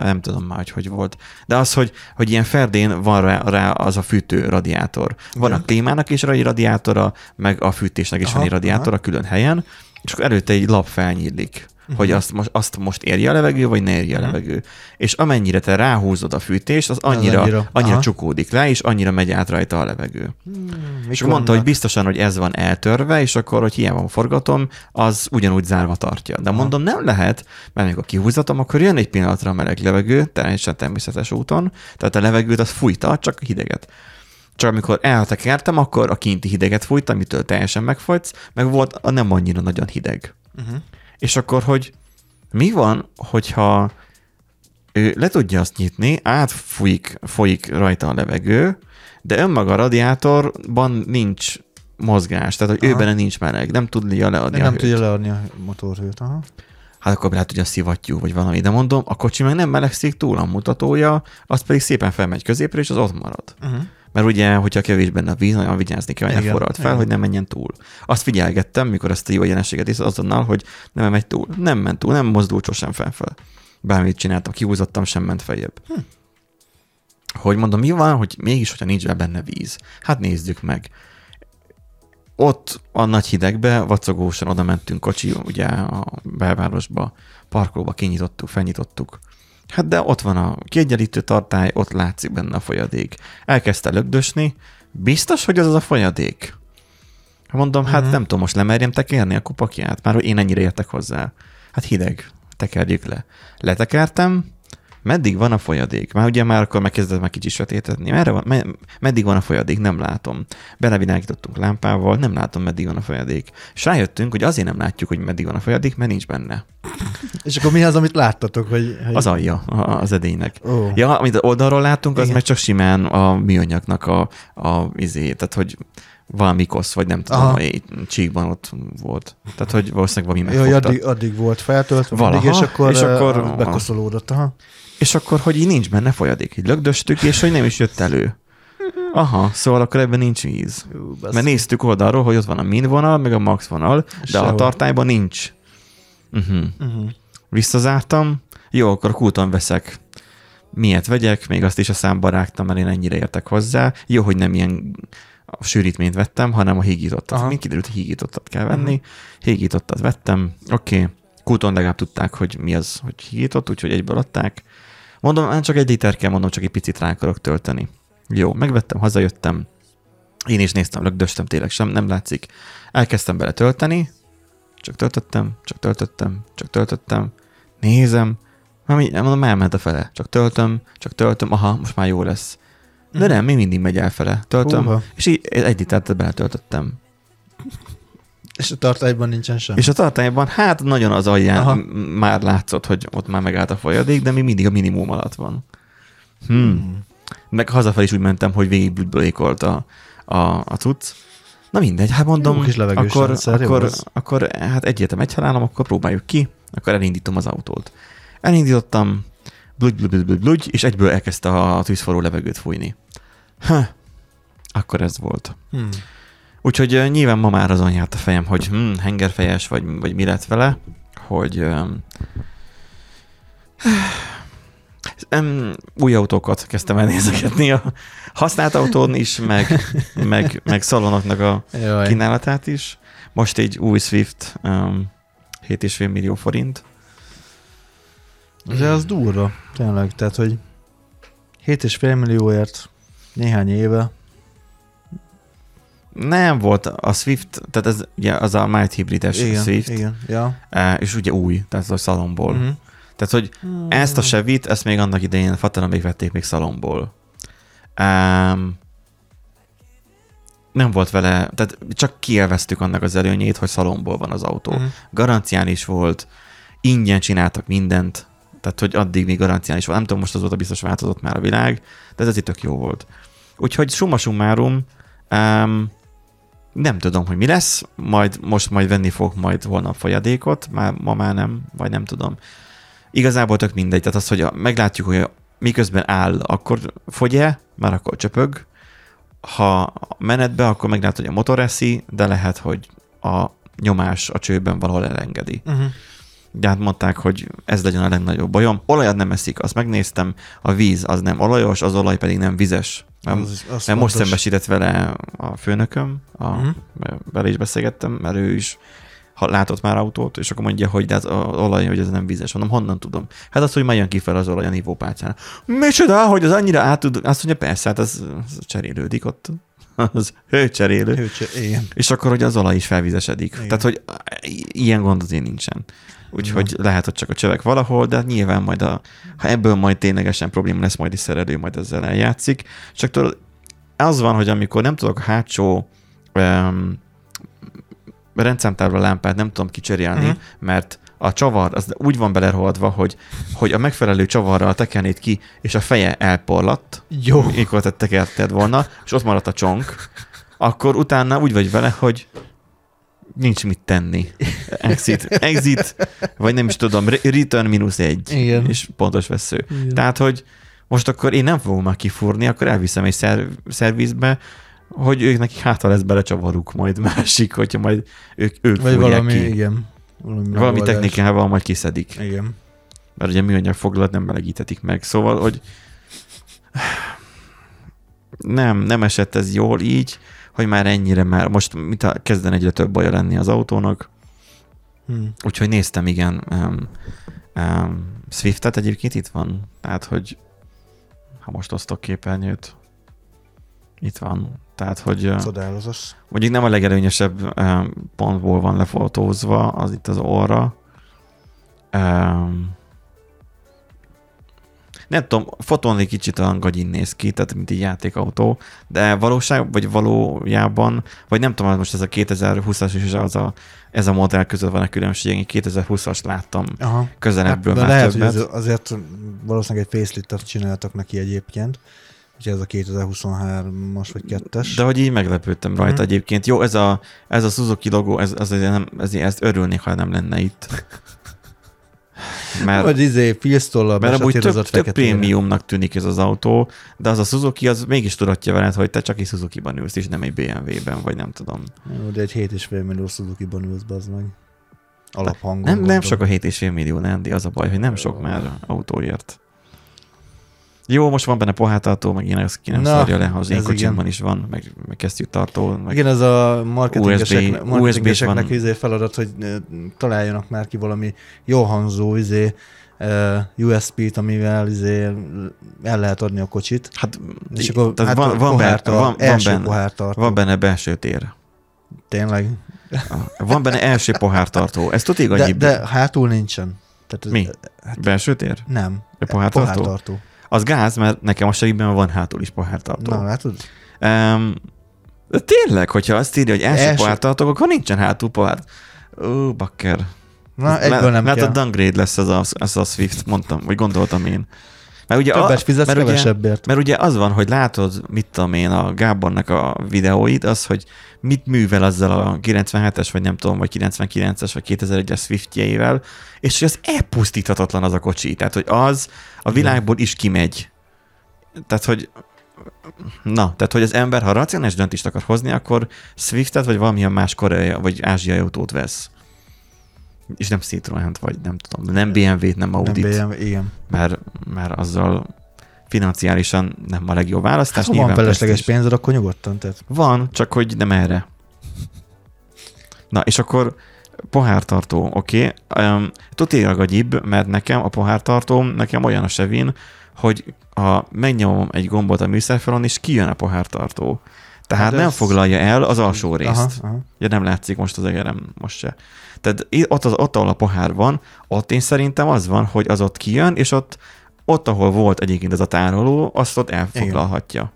nem tudom már, hogy hogy volt, de az, hogy, hogy ilyen ferdén van rá, rá az a fűtő radiátor. Van a klímának is egy radiátora, meg a fűtésnek is Aha, van egy radiátora külön helyen, és akkor előtte egy lap felnyílik, uh-huh. hogy azt most, azt most érje a levegő, vagy ne érje a Mhm. levegő. És amennyire te ráhúzod a fűtést, az Az annyira, annyira, annyira aha. csukódik le, és annyira megy át rajta a levegő. Hmm, És mondta, hogy biztosan, hogy ez van eltörve, és akkor, hogy hiába forgatom, az ugyanúgy zárva tartja. De Aha. mondom, nem lehet, mert amikor kihúzatom, akkor jön egy pillanatra a meleg levegő, teljesen természetes úton, tehát a levegőt az fújta, csak a hideget. Csak amikor eltekertem, akkor a kinti hideget fújta, amitől teljesen megfagysz, meg volt a nem annyira nagyon hideg. Uh-huh. És akkor, hogy mi van, hogyha ő le tudja azt nyitni, átfújik folyik rajta a levegő, de önmaga a radiátorban nincs mozgás, tehát hogy ő Aha. benne nincs meleg, nem tudja leadni De a nem hőt. tudja leadni a motorhőt. Aha. Hát akkor lehet, hogy a szivattyú, vagy valami, de mondom, a kocsi meg nem melegszik túl, a mutatója, az pedig szépen felmegy középre, és az ott marad. Uh-huh. Mert ugye, hogyha kevés benne a víz, nagyon vigyázni kell, hogy ne forralt fel, igen. hogy nem menjen túl. Azt figyelgettem, mikor ezt a jó jelenséget is azonnal, hogy nem megy túl. Nem ment túl, nem mozdult sosem felfel. Bármit csináltam, kihúzottam, sem ment feljebb. Hm. Hogy mondom, mi van, hogy mégis, hogyha nincs benne víz? Hát nézzük meg. Ott a nagy hidegbe, vacogósan oda mentünk kocsi, ugye a belvárosba, parkolóba kinyitottuk, felnyitottuk. Hát de ott van a kiegyenlítő tartály, ott látszik benne a folyadék. Elkezdte lögdösni, biztos, hogy az az a folyadék? Mondom, hát Mhm. nem tudom, most lemerjem tekerni a kupakját, már hogy én ennyire értek hozzá. Hát hideg, tekerjük le. Letekertem, meddig van a folyadék? Már ugye már akkor megkezdett meg kicsit sötétedni. Merre van, me, meddig van a folyadék? Nem látom. Belevilágítottunk lámpával, nem látom, meddig van a folyadék. És rájöttünk, hogy azért nem látjuk, hogy meddig van a folyadék, mert nincs benne. És akkor mi az, amit láttatok? Hogy, hogy... Az alja az edénynek. Ó. Ja, amit oldalról láttunk, az Igen. meg csak simán a műanyagnak a, a izé, tehát hogy valami kosz, vagy nem tudom, Aha. csíkban ott volt. Tehát, hogy valószínűleg valami megfogta. addig, addig volt feltöltve, Valaha, és akkor, és és akkor- akkor bekoszolódott. Aha. És akkor, hogy így nincs benne folyadék. Így lögdöstük, és hogy nem is jött elő. Aha, szóval akkor ebben nincs víz. Ú, Mert néztük oldalról, hogy ott van a min vonal, meg a max vonal, de a Sehol. tartályban nincs. Uh-huh. Uh-huh. Visszazártam, jó, akkor kúton veszek. Miért vegyek? Még azt is a számba rágtam, mert én ennyire értek hozzá. Jó, hogy nem ilyen a sűrítményt vettem, hanem a hígítottat. Aha. Mind kiderült, hogy hígítottat kell venni. Uh-huh. Hígítottat vettem. Oké, okay. kúton legalább tudták, hogy mi az, hogy hígított, úgyhogy egyből adták. Mondom, hát csak egy liter kell, mondom, csak egy picit rá akarok tölteni. Jó, megvettem, hazajöttem. Én is néztem, lögdöstem, tényleg sem, nem látszik. Elkezdtem bele tölteni, csak töltöttem, csak töltöttem, csak töltöttem. Nézem, mi, mondom, elment a fele. Csak töltöm, csak töltöm, aha, most már jó lesz. De nem, még mindig megy elfele. Töltöm, Húha. és így egy litert beletöltöttem. És a tartályban nincsen sem. És a tartályban, hát nagyon az alján Aha. már látszott, hogy ott már megállt a folyadék, de még mindig a minimum alatt van. Hmm. Hmm. Meg hazafelé is úgy mentem, hogy végig blübbölékolt a, a, a cucc. Na mindegy, hát mondom, Jó kis akkor, rendszer, akkor, akkor, hát egyetem egy halálom, akkor próbáljuk ki, akkor elindítom az autót. Elindítottam, bludj, bludj, bludj, bludj, és egyből elkezdte a tűzforró levegőt fújni. Ha, akkor ez volt. Hmm. Úgyhogy uh, nyilván ma már azon járt a fejem, hogy hm, hengerfejes, vagy, vagy mi lett vele, hogy um, um, új autókat kezdtem el nézegetni a használt autón is, meg, meg, meg szalonoknak a Jaj. kínálatát is. Most egy új Swift um, 7,5 millió forint. De az durva, tényleg. Tehát, hogy 7,5 millióért néhány éve. Nem volt a Swift, tehát ez ugye az a mild hibrides Igen, Swift, igen. Ja. eh, és ugye új, tehát az szalomból. Mhm. Tehát, hogy Ezt a Chevy-t, ezt még annak idején fatala még vették még szalomból. Um, nem volt vele, tehát csak kielveztük annak az előnyét, hogy szalomból van az autó. Mhm. Garancián is volt, ingyen csináltak mindent, tehát hogy addig még garancián is volt. Nem tudom, most azóta biztos változott már a világ, de ez itt tök jó volt. Úgyhogy summa summarum, um, nem tudom, hogy mi lesz, majd most majd venni fog majd holnap folyadékot, már, ma már nem, vagy nem tudom. Igazából tök mindegy, tehát az, hogy a, meglátjuk, hogy miközben áll, akkor fogy-e, már akkor csöpög, ha menetbe, akkor meglátod, hogy a motor eszi, de lehet, hogy a nyomás a csőben valahol elengedi. Uh-huh. De hát mondták, hogy ez legyen a legnagyobb bajom. Olajat nem eszik, azt megnéztem, a víz az nem olajos, az olaj pedig nem vizes. Az, az mert most szembesített vele a főnököm, a, uh-huh. vele is beszélgettem, mert ő is ha látott már autót, és akkor mondja, hogy de az a- olaj, hogy ez nem vízes. Mondom, honnan tudom? Hát az, hogy már jön kifelé az olaj a nívópálcán. Micsoda, hogy az annyira át tud, azt mondja, persze, hát az, az cserélődik ott. <laughs> Az hőcserélő. Hőcse, igen. És akkor, hogy az olaj is felvizesedik. Igen. Tehát, hogy i- ilyen gond azért nincsen. Úgyhogy lehet, hogy csak a csövek valahol, de nyilván majd a, ha ebből majd ténylegesen probléma lesz, majd is szerelő majd ezzel eljátszik. Csak tudod, az van, hogy amikor nem tudok a hátsó um, rendszámtárla lámpát nem tudom kicserélni, Mhm. uh-huh. mert a csavar az úgy van belerohadva, hogy, hogy a megfelelő csavarral tekernéd ki, és a feje elporlatt, Jó. mikor te tekerted volna, és ott maradt a csonk, akkor utána úgy vagy vele, hogy nincs mit tenni. Exit, exit, vagy nem is tudom, re- return mínusz egy, Igen. és pontos vesző. Igen. Tehát, hogy most akkor én nem fogom már kifúrni, akkor elviszem egy szer- szervizbe, hogy ők nekik hátra lesz bele csavaruk majd másik, hogyha majd ők, ők Vagy valami, ki. igen. Valami, Valami technikával majd kiszedik. Igen. Mert ugye műanyag foglalat nem melegítetik meg. Szóval, hogy nem, nem esett ez jól így, hogy már ennyire már, most mit a, kezden egyre több baja lenni az autónak, Hm. úgyhogy néztem, igen, um, um, Swiftet egyébként itt van, tehát, hogy ha most osztok képernyőt, itt van, tehát, hogy Csodálatos. mondjuk nem a legelőnyesebb um, pontból van lefotózva, az itt az orra. Um, nem tudom, fotón egy kicsit olyan gagyin néz ki, tehát mint egy játékautó, de valóság, vagy valójában, vagy nem tudom, most ez a 2020-as és az a, ez a modell között van a különbség, én 2020-as láttam Aha. közelebbről de már lehet, többet. hogy az- azért valószínűleg egy faceliftet csináltak neki egyébként, Ugye ez a 2023-as vagy 2-es. De hogy így meglepődtem rajta Mhm. egyébként. Jó, ez a, ez a Suzuki logó, ez, ez, nem, ez, ezt örülnék, ha nem lenne itt. Mert, Vagy izé, filztollal mert amúgy több, több prémiumnak tűnik ez az autó, de az a Suzuki az mégis tudatja veled, hogy te csak egy Suzuki-ban ülsz, és nem egy BMW-ben, vagy nem tudom. Jó, de egy 7,5 millió Suzuki-ban ülsz, bazd meg. Alaphangon. Nem, nem sok a 7,5 millió, Nandi, az a baj, hogy nem sok már autóért. Jó, most van benne pohártartó, meg ilyen, az ki nem Na, szarja le, az én kocsimban is van, meg, meg kesztyű tartó, meg Igen, ez a marketingeseknek, USB marketingeseknek van. izé feladat, hogy találjanak már ki valami jó hangzó izé, ö, USB-t, amivel izé el lehet adni a kocsit. hát, És akkor hát van, van, benne, pohártart, van, van, benne, pohártartó. van benne belső tér. Tényleg. Van benne első pohártartó. Ez tudja De, annyi de hátul nincsen. Tehát Mi? belső tér? Nem. A pohártartó? pohártartó. Az gáz, mert nekem a segítben van hátul is pohártartó. Na, látod? Um, de tényleg, hogyha azt írja, hogy első, Első- első... pohártartó, akkor nincsen hátul pohár. Ó, bakker. Na, egyből nem Mert kell. a downgrade lesz ez a, ez a Swift, mondtam, vagy gondoltam én. Mert ugye, Többet fizetsz mert ugye, kevesebbért. mert ugye az van, hogy látod, mit tudom én, a Gábornak a videóit, az, hogy mit művel azzal a 97-es, vagy nem tudom, vagy 99-es, vagy 2001-es Swiftjeivel, és hogy az elpusztíthatatlan az a kocsi. Tehát, hogy az a világból is kimegy. Tehát, hogy Na, tehát, hogy az ember, ha racionális döntést akar hozni, akkor Swiftet, vagy valamilyen más koreai, vagy ázsiai autót vesz. És nem Citroen-t, vagy nem tudom, nem BMW-t, nem Nem Audit, BMW, igen. mert, mert azzal financiálisan nem a legjobb választás. Hát, ha van felesleges pénzed, akkor nyugodtan. Tehát. Van, csak hogy nem erre. Na, és akkor pohártartó, oké. Okay. Um, gyib, mert nekem a pohártartóm, nekem olyan a Sevin, hogy ha megnyomom egy gombot a műszerfalon, és kijön a pohártartó. Tehát Hát nem ez- foglalja el az alsó részt. Aha, aha. Ja, nem látszik most az egerem, most se. Tehát ott, az, ott, ahol a pohár van, ott én szerintem az van, hogy az ott kijön, és ott, ott ahol volt egyébként ez a tároló, azt ott elfoglalhatja.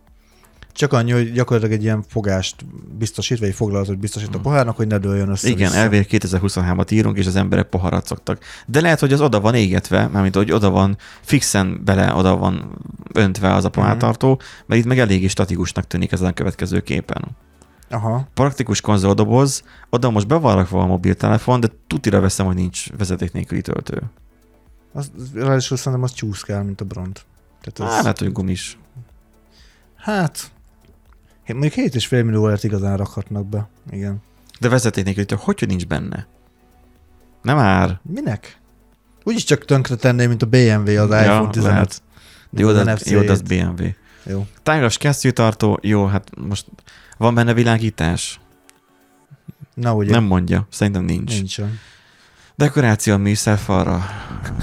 Csak annyi, hogy gyakorlatilag egy ilyen fogást biztosít, vagy egy foglalatot biztosít a pohárnak, hogy ne dőljön össze. Igen, elvég 2023-at írunk, és az emberek poharat szoktak. De lehet, hogy az oda van égetve, mármint hogy oda van fixen bele, oda van öntve az a pohártartó, mert itt meg eléggé statikusnak tűnik ezen a következő képen. Aha. Praktikus konzoldoboz, oda most be van rakva a mobiltelefon, de tutira veszem, hogy nincs vezeték nélküli töltő. Az, ráadásul szerintem az csúszkál, mint a bront. Tehát az, lehet, hogy gumis. hát, mondjuk 7,5 millió lehet igazán rakhatnak be. Igen. De vezeték nélküli töltő, hogy, nincs benne? Nem már. Minek? Úgyis csak tönkre tenné, mint a BMW az iPhone 15. lehet. De jó, de, jó, de az. BMW. Jó. Tágas kesztyűtartó, jó, hát most van benne világítás? Na ugye, Nem mondja, szerintem nincs. nincs. nincsen. Dekoráció a műszerfalra.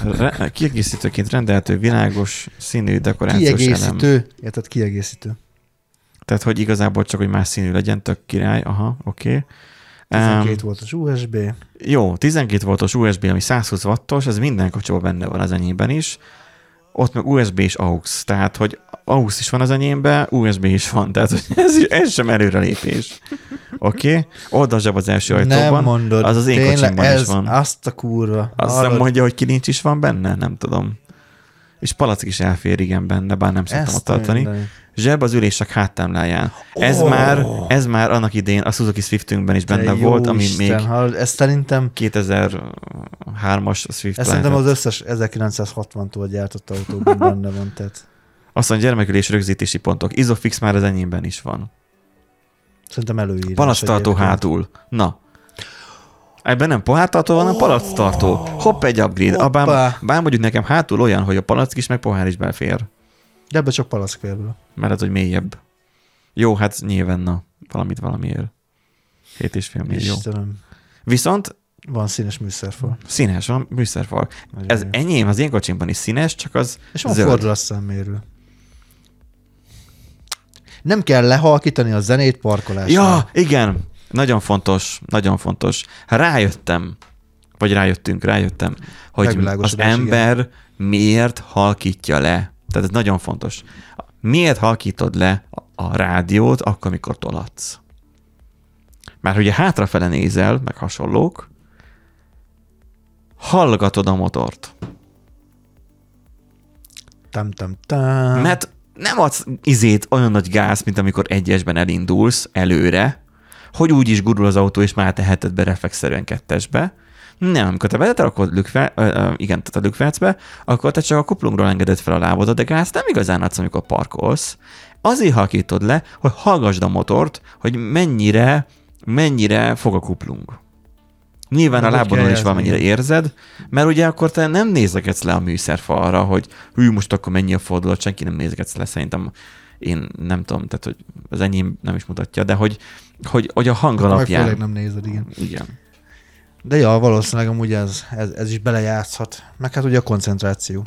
Re- kiegészítőként rendelhető világos színű dekorációs elem. Kiegészítő, érted, kiegészítő. Tehát, hogy igazából csak, hogy más színű legyen, tök király, aha, oké. Okay. 12 voltos USB. Jó, 12 voltos USB, ami 120 wattos, ez minden kocsiban benne van az enyémben is. Ott meg USB és AUX, tehát, hogy AUX is van az enyémben, USB is van, tehát hogy ez, ez sem előrelépés. Oké? Okay? Oldalzseb az első Nem ajtóban. mondod. az az én kocsimban is ez van. Azt a kurva. Azt nem mondja, hogy kilincs is van benne? Nem tudom. És palack is elfér, igen, benne, bár nem szoktam Ezt tartani. mondani. Zseb az ülések háttámláján. Ez, Ó! már, ez már annak idén a Suzuki Swiftünkben is benne volt, ami Isten, még Hallod, ez szerintem, 2003-as Swift ez szerintem az összes 1960-tól gyártott autóban benne van. Tehát Azt mondja, gyermekülés rögzítési pontok. Isofix már az enyémben is van. szerintem előírás. Palasztartó egyébként. hátul. Na. Ebben nem pohártartó hanem palasztartó. Hopp, egy upgrade. A bár, Hoppá. bár mondjuk nekem hátul olyan, hogy a palack is, meg pohár is belfér. De ebbe csak palack fér bele. Mert ez, hogy mélyebb. Jó, hát nyilván, na, valamit valamiért. 7,5 millió. Istenem. Viszont Van színes műszerfal. színes van, műszerfal. Nagyon Ez jó. enyém, az én kocsimban is színes, csak az És van zöld. fordulatszámmérő. Nem kell lehalkítani a zenét parkolásnál. Ja, igen. Nagyon fontos, nagyon fontos. Rájöttem, vagy rájöttünk, rájöttem, hogy az ember miért halkítja le. Tehát ez nagyon fontos. Miért halkítod le a- a rádiót akkor, amikor tolatsz? Mert ugye hátrafele nézel, meg hasonlók, hallgatod a motort. Tam, tam, tam. Mert nem adsz izét olyan nagy gáz, mint amikor egyesben elindulsz előre, hogy úgy is gurul az autó, és már teheted be reflexzerűen kettesbe. Nem, amikor te beleterakod lükve, igen, tehát a lükvercbe, akkor te csak a kuplungról engeded fel a lábodat, de gáz nem igazán adsz, amikor parkolsz. Azért halkítod le, hogy hallgasd a motort, hogy mennyire, mennyire fog a kuplung. Nyilván Na, a lábadon is valamennyire érzed, mert ugye akkor te nem nézegetsz le a műszerfalra, hogy hű, most akkor mennyi a fordulat, senki nem nézegetsz le, szerintem én nem tudom, tehát hogy az enyém nem is mutatja, de hogy, hogy, hogy a hang Meg alapján. főleg nem nézed, igen. Igen. De ja, valószínűleg amúgy ez, ez, ez is belejátszhat. Meg hát ugye a koncentráció.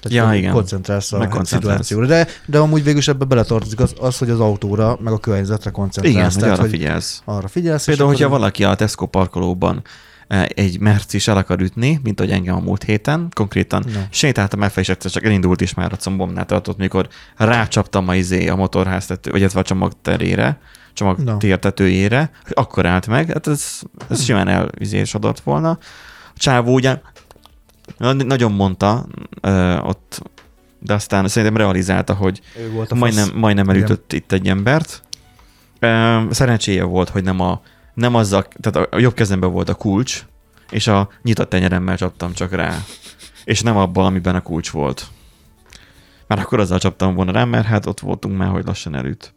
Tehát Ja, igen. Koncentrálsz a koncentrálsz. szituációra. De, de amúgy végül is ebbe beletartozik az, az, hogy az autóra, meg a környezetre Igen, koncentrálsz. hogy Tehát, arra hogy figyelsz. arra figyelsz. Például, hogyha akkor- valaki a Tesco parkolóban eh, egy Mercis el akar ütni, mint ahogy engem a múlt héten, konkrétan No. sétáltam el, és egyszer csak elindult is már a combomnál tartott, mikor rácsaptam a izé a motorháztető, vagy a csomagterére, csomagtértetőjére, hogy akkor állt meg, hát ez, ez simán elvizésodott volna. A csávó ugye na- nagyon mondta ö, ott, de aztán szerintem realizálta, hogy majdnem, majdnem Igen. elütött itt egy embert. Ö, Szerencséje volt, hogy nem a, nem azzal, tehát a jobb kezemben volt a kulcs, és a nyitott tenyeremmel csaptam csak rá. És nem abban, amiben a kulcs volt. Már akkor azzal csaptam volna rá, mert hát ott voltunk már, hogy lassan elüt.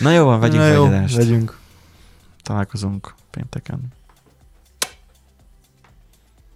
Na jó van, vegyünk Na jó, vegyedást. vegyünk. Találkozunk pénteken.